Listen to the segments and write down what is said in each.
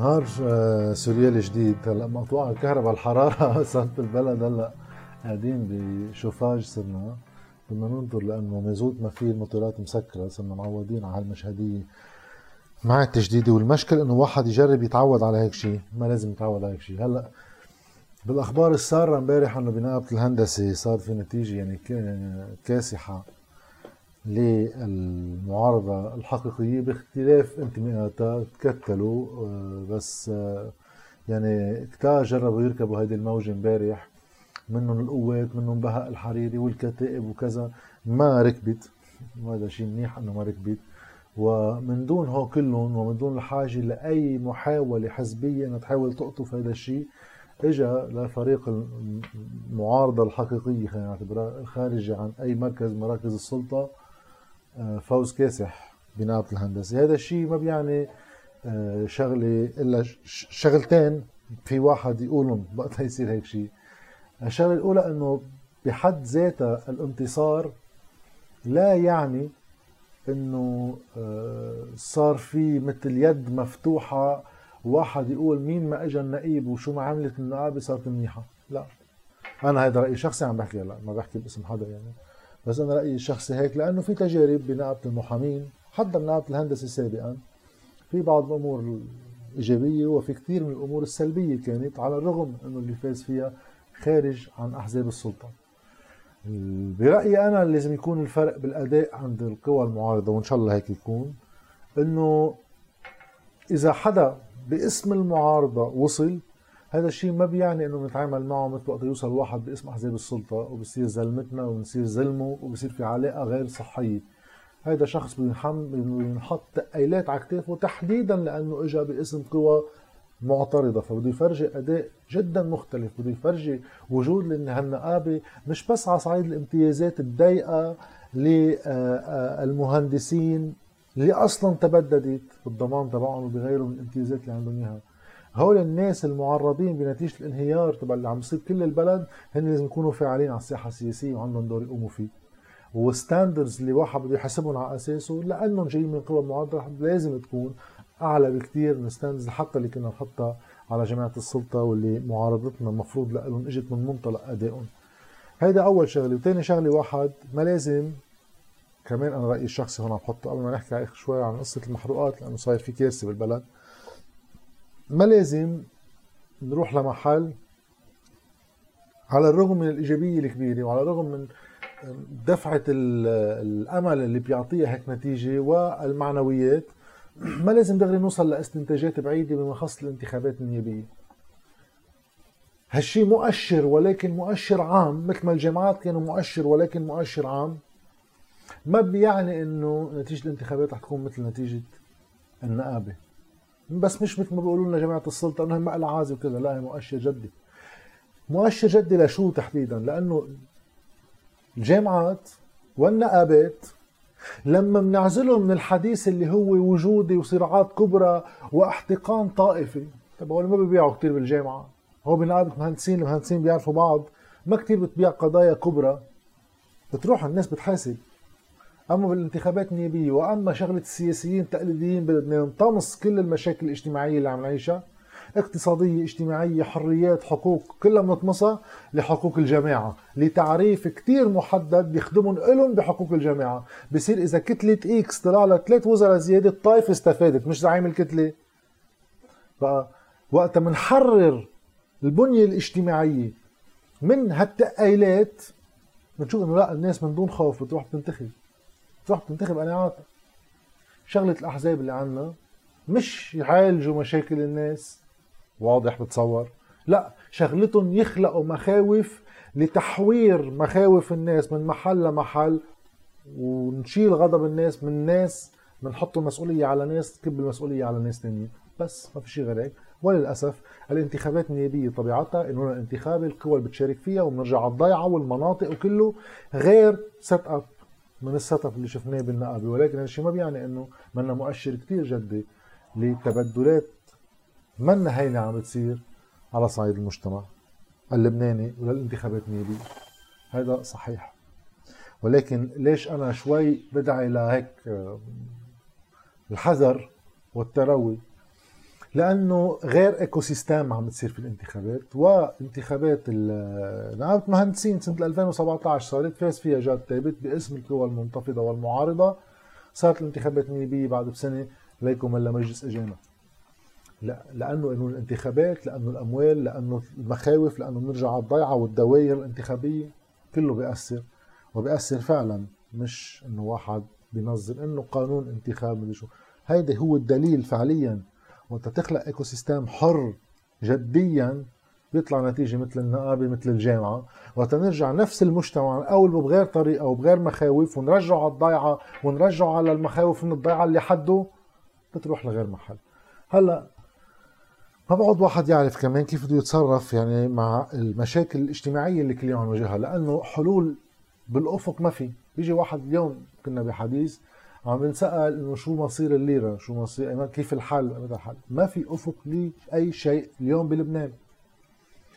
نهار آه، سوريالي جديد. هلا مقطوعة الكهرباء الحرارة صارت بالبلد هلا قاعدين بشوفاج صرنا. بدنا ننطر لأنه مازوت ما في الموتورات مسكرة صرنا معودين على هالمشهدية. مع التجديد والمشكل إنه واحد يجرب يتعود على هيك شيء ما لازم يتعود على هيك شيء هلا بالأخبار السارة امبارح إنه بنقابة الهندسة صار في نتيجة يعني كاسحة. للمعارضة الحقيقية باختلاف انتماءاتها تكتلوا آه، بس آه، يعني كتار جربوا يركبوا هيدي الموجة امبارح منهم القوات منهم بهاء الحريري والكتائب وكذا ما ركبت وهذا شيء منيح إنه ما ركبت. ومن دون هو كلهم ومن دون الحاجة لأي محاولة حزبية أنها تحاول تقطف هذا الشيء اجى لفريق المعارضة الحقيقية خلينا نعتبرها الخارجة عن أي مركز مراكز السلطة فوز كاسح بنقابة الهندسة. هذا الشيء ما بيعني آه، شغلة إلا شغلتين في واحد يقولهم. وقتها يصير هيك شيء. الشغلة الأولى أنه بحد ذاتها الانتصار لا يعني إنه آه، صار في مثل يد مفتوحة واحد يقول مين ما اجى النقيب وشو ما عملت النقابة صارت منيحة. لا. أنا هذا رأيي شخصي عم بحكي هلا ما بحكي باسم حدا يعني. بس أنا رأيي الشخصي هيك لأنه في تجارب بنقابه المحامين حتى بنقابه الهندسة سابقا. في بعض الأمور الإيجابية وفي كثير من الأمور السلبية كانت على الرغم إنه اللي فاز فيها خارج عن أحزاب السلطة. برأيي أنا لازم يكون الفرق بالأداء عند القوى المعارضة وإن شاء الله هيك يكون. إنه إذا حدا باسم المعارضة وصل هذا الشيء ما بيعني إنه بنتعامل معه مثل وقت يوصل واحد باسم أحزاب السلطة وبصير زلمتنا وبنصير زلمه وبصير في علاقة غير صحية. هذا شخص بينحط تقيلات على كتافه تحديدا لأنه اجى باسم قوى معترضة فبده يفرجي أداء جدا مختلف بده يفرجي وجود هالنقابة مش بس على صعيد الامتيازات الضيقة للمهندسين اللي أصلا تبددت بالضمان تبعهم وبغيره من الامتيازات اللي عندهم إياها. هول الناس المعرضين بنتيجة الانهيار تبع اللي عم بيصير كل البلد هن لازم يكونوا فاعلين على الساحة السياسية وعندهم دور يقوموا فيه. وال standards اللي واحد بده يحاسبهم على أساسه لأنهم جايين من قوى معارضه لازم تكون أعلى بكثير من standards حتى اللي كنا نحطها على جماعة السلطة واللي معارضتنا المفروض لهم إجت من منطلق أدائهم. هيدا أول شغلة. وثاني شغلة واحد ما لازم كمان أنا رأيي الشخصي هون عم بحطه قبل ما نحكي شوي عن قصة المحروقات لأنه صاير في كارثة بالبلد. ما لازم نروح لمحل على الرغم من الإيجابية الكبيرة وعلى الرغم من دفعة الأمل اللي بيعطيها هيك نتيجة والمعنويات ما لازم دغري نوصل لاستنتاجات بعيدة بما يخص الانتخابات النيابية. هالشي مؤشر ولكن مؤشر عام مثل ما الجامعات كانوا مؤشر ولكن مؤشر عام. ما بيعني إنه نتيجة الانتخابات رح تكون مثل نتيجة النقابة. بس مش مثل ما بيقولوا لنا جماعة السلطة انه هي مقلة عازي وكذا لا هي مؤشر جدي. مؤشر جدي لشو تحديدا؟ لأنه الجامعات والنقابات لما بنعزلهم من الحديث اللي هو وجودي وصراعات كبرى واحتقان طائفي. طب هو ما بيبيعوا كثير بالجامعة هو بنقابة مهندسين المهندسين بيعرفوا بعض. ما كثير بتبيع قضايا كبرى. بتروح الناس بتحاسب. أما بالانتخابات النيابية وأما شغلة السياسيين التقليديين بدنا نطمس كل المشاكل الاجتماعية اللي عم نعيشها. اقتصادية اجتماعية حريات حقوق كلها منطمسة لحقوق الجماعة لتعريف كتير محدد بيخدمهم إلهم بحقوق الجماعة. بصير إذا كتلة إكس طلع لها ثلاث وزراء زيادة الطائفة استفادت مش زعيم الكتلة. فوقت منحرر البنية الاجتماعية من هالتقايلات بنشوف إنه لا الناس من دون خوف بتروح تنتخب. بتروح تنتخب قناعاتها شغلة الأحزاب اللي عنا مش يعالجوا مشاكل الناس. واضح بتصور. لا شغلتهم يخلقوا مخاوف لتحوير مخاوف الناس من محل لمحل ونشيل غضب الناس من ناس بنحط المسؤولية على ناس تكب المسؤولية على ناس تانيين بس ما في شيء غير هيك. وللأسف الانتخابات النيابية طبيعتها إنه الانتخابة القوى اللي بتشارك فيها وبنرجع على الضيعة والمناطق وكله غير setup من اب اللي شفناه بالنقابة ولكن هذا الشيء ما بيعني إنه منا مؤشر كتير جدي لتبدلات منا هينة عم بتصير على صعيد المجتمع اللبناني وللانتخابات النيابية هذا صحيح. ولكن ليش أنا شوي بدعي لهيك آه، الحذر والتروي؟ لأنه غير ecosystem عم بتصير في الانتخابات وانتخابات نقابه مهندسين سنة 2017 صارت فاز فيها جاد ثابت باسم القوى المنتفضة والمعارضة. صارت الانتخابات نيابيه بعد بسنة ليكم الا مجلس اجانا لا لأنه إنه الانتخابات لأنه الأموال لأنه المخاوف لأنه بنرجع على الضيعة والدوائر الانتخابية كله بيأثر. وبيأثر فعلا مش إنه واحد بينظر إنه قانون انتخاب مدري شو. هيدا هو الدليل فعليا وانت تخلق ecosystem حر جديا بيطلع نتيجة مثل النقابة مثل الجامعة. وقت نرجع نفس المجتمع نقولبه بغير طريقة وبغير مخاوف ونرجعه على الضيعة ونرجعه على المخاوف من الضيعة اللي حده بتروح لغير محل. هلأ ما بقعد واحد يعرف كمان كيف بده يتصرف يعني مع المشاكل الاجتماعية اللي كل يوم نواجهها لأنه حلول بالأفق ما في. بيجي واحد اليوم كنا بحديث عم نسأل إنه شو مصير الليرة؟ شو مصير؟ كيف الحل متى الحل ما في أفق لاي شيء اليوم بلبنان.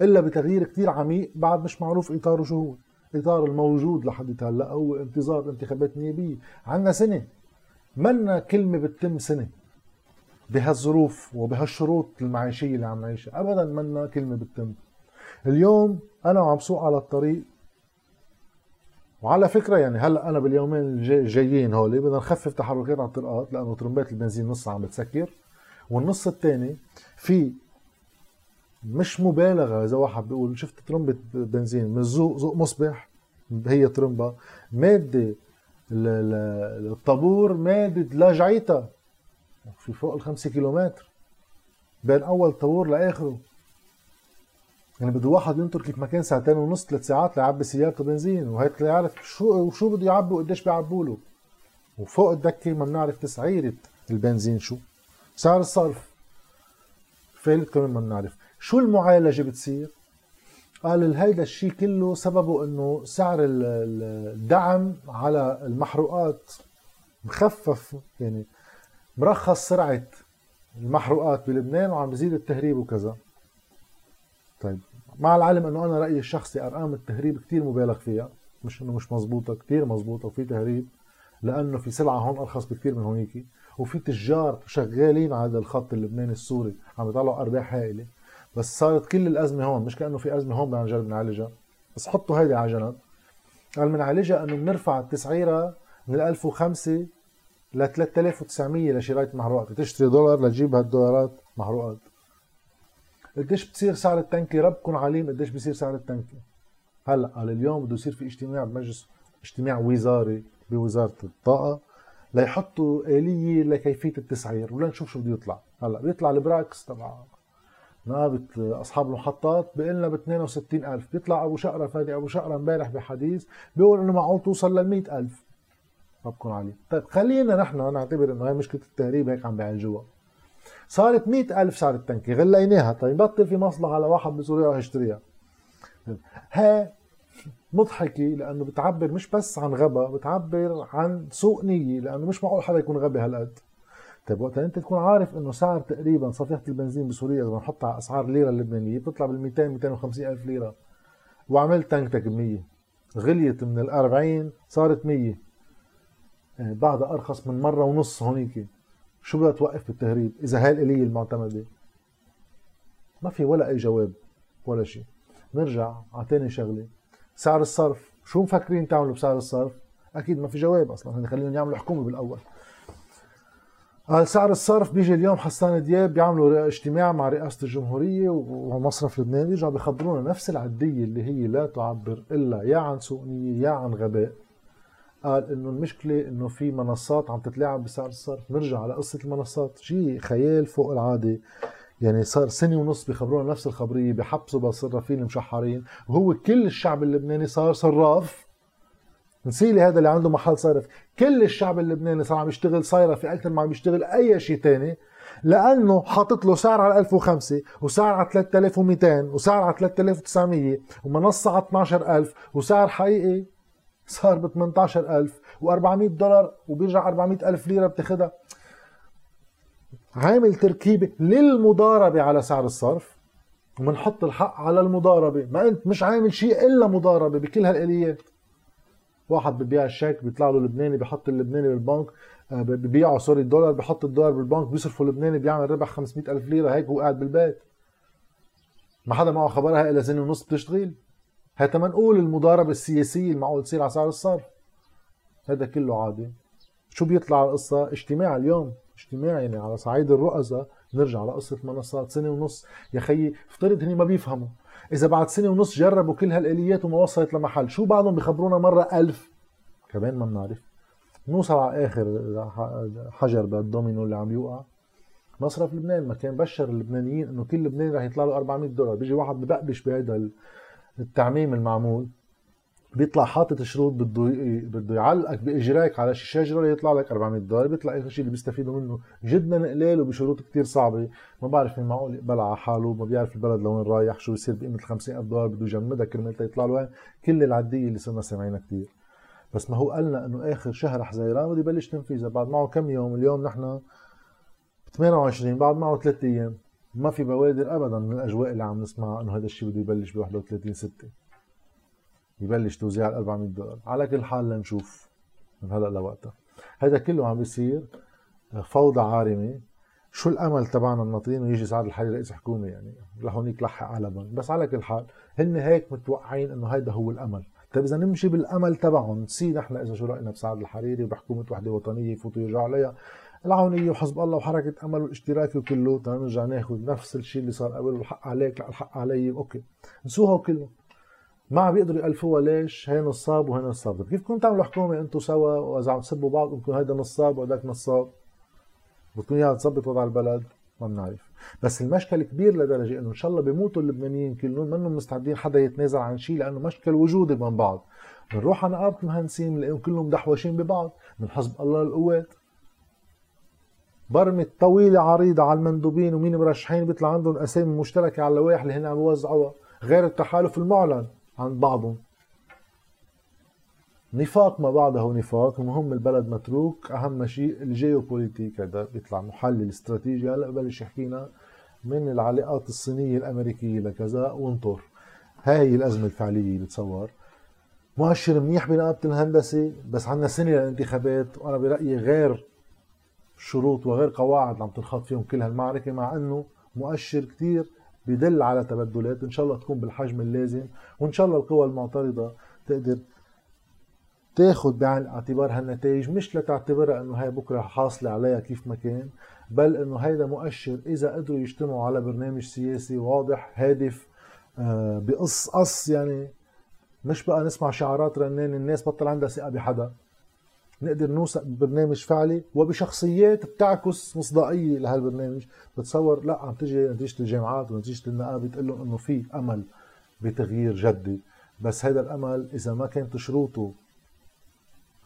إلا بتغيير كثير عميق بعد مش معروف إطاره شو هو. إطار الموجود لحد هلا هو انتظار انتخابات نيابية. عندنا سنة. منا كلمة بتتم سنة. بهالظروف وبهالشروط المعيشية اللي عم نعيشها. ابدا منا كلمة بتتم. اليوم أنا وعم سوق على الطريق. وعلى فكرة يعني هلا أنا باليومين الجايين هول بدنا نخفف تحركات على الطرقات لأنه ترمبات البنزين نص عم بتسكر. والنص الثاني في مش مبالغة إذا واحد بيقول شفت ترمبة بنزين من زوق زوق مصبح هي ترمبة مادة الطابور مادة لاجعيتها في فوق الخمسة كيلومتر. بين أول طابور لآخره. يعني بده واحد ينطر كيف ما كان ساعتين ونص ثلاث ساعات ليعبي سيارته بنزين وهيك ليعرف شو وشو بده يعبي وقديش بيعبوا له. وفوق الدكة ما بنعرف تسعيره البنزين شو. سعر الصرف. فالت كمان ما بنعرف. شو المعالجة بتصير؟ قال هيدا الشيء كله سببه إنه سعر الدعم على المحروقات مخفف. يعني مرخص سرعة المحروقات بلبنان وعم بزيد التهريب وكذا. طيب. مع العلم إنه أنا رأيي الشخصي أرقام التهريب كثير مبالغ فيها. مش إنه مش مزبوطه كثير مزبوطه وفي تهريب لأنه في سلعه هون أرخص بكثير من هونيك. وفي تجار شغالين على هذا الخط اللبناني السوري عم يطلعوا أرباح هائلة. بس صارت كل الأزمة هون مش كأنه في أزمة هون بدنا نجرب نعالجها. بس حطوا هيدي على جنب قال بنعالجها إنه بنرفع التسعيرة من 1005 ل 3900 لشرايه محروقات تشتري دولار لتجيب هالدولارات محروقات قديش بتصير سعر التنكي؟ ربكم عليم قديش بصير سعر التنكي. هلا قال اليوم بده يصير في اجتماع بمجلس اجتماع وزاري بوزارة الطاقة ليحطوا آلية لكيفية التسعير ولا نشوف شو بده يطلع. هلا بيطلع البراكس تبع نقابة أصحاب المحطات بيقول لنا ب 62000 بيطلع أبو شقرة فادي أبو شقرة امبارح بحديث بيقول إنه معقول توصل لل 100000 ربكم عليه طيب خلينا نحن نعتبر إنه هي مشكلة التهريب هيك عم بيعالجوها. صارت مئة ألف سعر التنكي غليناها. طيب بطل في مصلحة على واحد بسوريا يشتريها. ها مضحكة لأنه بتعبر مش بس عن غبا بتعبر عن سوء نية لأنه مش معقول حدا يكون غبي هالقد. طيب وقت أنت تكون عارف إنه سعر تقريبا صفيحة البنزين بسوريا إذا بنحطها على أسعار الليره اللبنانية بتطلع بال 200 250 ألف ليرة. وعملت تنكتك ب 100 غليت من ال 40 صارت 100 يعني بعدها أرخص من مرة ونص هونيك. شو بدها توقف بالتهريب؟ إذا هاي الاليه المعتمدة. ما في ولا أي جواب ولا شيء. نرجع على تاني شغلة. سعر الصرف. شو مفكرين تعملوا بسعر الصرف؟ أكيد ما في جواب أصلا. هن خليهم يعملوا حكومة بالأول. قال سعر الصرف بيجي اليوم حسان دياب بيعملوا اجتماع مع رئاسة الجمهورية ومصرف لبنان بيرجعوا بيخبرونا نفس العدية اللي هي لا تعبر إلا يا عن سوء نية يا عن غباء. قال إنه المشكلة إنه في منصات عم تتلاعب بسعر الصرف. نرجع على قصة المنصات. شيء خيال فوق العادة. يعني صار سنة ونص بيخبرونا نفس الخبرية بحبسوا بالصرافين المشحرين. وهو كل الشعب اللبناني صار صراف. نسيلي هذا اللي عنده محل صرف. كل الشعب اللبناني صار عم يشتغل صيرفي أكثر ما عم يشتغل أي شيء تاني لأنه حاطط له سعر على 1005 وسعر على 3200 وسعر على 3900 ومنصة على 12000 وسعر حقيقي. صار ب 18000 و400 دولار وبيرجع 400000 ليرة بتاخذها عامل تركيبة للمضاربة على سعر الصرف. ومنحط الحق على المضاربة. ما انت مش عامل شيء إلا مضاربة بكل هالآليات. واحد ببيع الشيك بيطلع له لبناني بحط اللبناني بالبنك. آه، ببيعه سوري الدولار بحط الدولار بالبنك. بيصرفوا لبناني بيعمل ربح 500 ألف ليرة. هيك هو قاعد بالبيت. ما حدا معه خبرها إلا سنة ونص بتشتغل. هي ما نقول المضاربة السياسية المعقول تصير على سعر الصرف. هذا كله عادي. شو بيطلع القصة؟ اجتماع اليوم. اجتماع يعني على صعيد الرؤساء. نرجع لقصة منصات سنة ونص. يا خيي افترض هني ما بيفهموا. إذا بعد سنة ونص جربوا كل هالآليات وما وصلت لمحل شو بعدهم بيخبرونا مرة ألف؟ كمان ما بنعرف. نوصل على آخر حجر بالدومينو اللي عم يوقع. مصرف لبنان ما كان بشر اللبنانيين إنه كل لبناني رح يطلع له 400 دولار. بيجي واحد ببقبش بهذا التعميم المعمول. بيطلع حاطط شروط بده بده يعلقك بإجراك على شي شجره يطلع لك 400 دولار بيطلع إخر شيء اللي بيستفيدوا منه. جدا قليل وبشروط كتير صعبة. ما بعرف مين معقول يقبلها على حاله ما بيعرف البلد لوين رايح شو يصير بقيمة ال 50000 دولار بده يجمدها كرمال يطلع له وين كل العدية اللي صرنا سامعينها كتير. بس ما هو قالنا إنه آخر شهر حزيران بده يبلش تنفيذها. بعد معه كم يوم؟ اليوم نحن 28 بعد معه ثلاث أيام. ما في بوادر ابدا من الأجواء اللي عم نسمعها إنه هذا الشيء بده يبلش ب 31 6 يبلش توزيع ال 400 دولار. على كل حال لنشوف من هلأ لوقتها. هذا كله عم بيصير فوضى عارمة. شو الأمل تبعنا الناطرين يجي سعد الحريري رئيس حكومة يعني؟ لهونيك لحق علما بس على كل حال هن هيك متوقعين إنه هذا هو الأمل. طيب إذا نمشي بالأمل تبعهم نسي نحن إذا شو رأينا بسعد الحريري وبحكومة وحدة وطنية يفوتوا يرجعوا عليها. العونية وحزب الله وحركة أمل والاشتراكي وكله. نرجع ناخذ نفس الشيء اللي صار قبل والحق عليك لا الحق علي. أوكي. نسوها كله ما بيقدروا يألفوها. ليش؟ هي نصاب وهي نصاب، كيف كنتوا تعملوا حكومة أنتم سوا؟ وإذا عم تسبوا بعض بدكم هيدا نصاب وهداك نصاب. بدكم اياها تظبط وضع البلد. ما بنعرف. بس المشكل كبير لدرجة إنه إن شاء الله بيموتوا اللبنانيين كلهم. منهم مستعدين حدا يتنازل عن شيء لأنه مشكل وجودي من بعض. بنروح على نقابه المهندسين بنلاقيهم كلهم دحوشين ببعض. من حزب الله القوات. برمة طويلة عريضة على المندوبين ومين مرشحين بيطلع عندهم أسامي مشتركة على اللوائح اللي هن عم يوزعوها غير التحالف المعلن عن بعضهم. نفاق ما بعده نفاق المهم البلد متروك أهم شيء الجيوبوليتيك هذا بيطلع محلل استراتيجي. هلا ببلش يحكينا من العلاقات الصينية الأمريكية لكذا وانطر. هاي الأزمة الفعلية بتصور. مؤشر منيح بنقابة الهندسة بس عندنا سنة للانتخابات وأنا برأيي غير شروط وغير قواعد عم تنخاط فيهم كل هالمعركة مع إنه مؤشر كتير بدل على تبدلات. إن شاء الله تكون بالحجم اللازم وإن شاء الله القوى المعترضة تقدر تاخذ بعين الاعتبار هالنتائج مش لتعتبرها إنه هاي بكرة حاصلة عليها كيف ما كان بل إنه هيدا مؤشر إذا قدروا يجتمعوا على برنامج سياسي واضح هادف آه، بقص قص يعني مش بقى نسمع شعارات رنان الناس بطل عندها ثقة بحدا. نقدر نوثق ببرنامج فعلي وبشخصيات بتعكس مصداقية لهالبرنامج بتصور لا عم تجي نتيجة الجامعات ونتيجة النقابة بتقول لهم إنه في أمل بتغيير جدي. بس هذا الأمل إذا ما كانت شروطه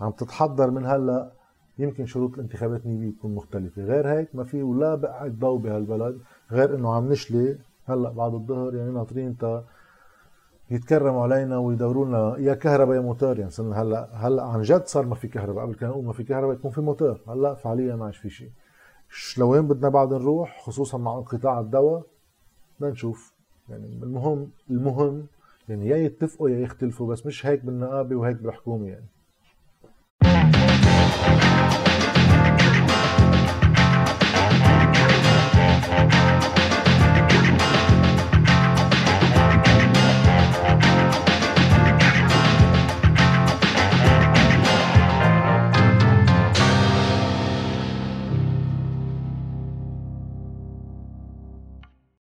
عم تتحضر من هلأ يمكن شروط الانتخابات النيابية تكون مختلفة. غير هيك ما في ولا بقعد ضوء بهالبلد غير إنه عم نشلي هلأ بعد الظهر يعني ناطرين تا يتكرموا علينا ويدوروا لنا. يا كهرباء يا موتور. يعني صرنا هلا هلا عن جد صار ما في كهرباء. قبل كان نقول ما في كهرباء يكون في موتور. هلا فعليا ما عادش في شيء. لوين بدنا بعد نروح؟ خصوصا مع انقطاع الدواء. بدنا نشوف. يعني المهم المهم يعني يا يتفقوا يا يختلفوا بس مش هيك بالنقابة وهيك بالحكومة يعني.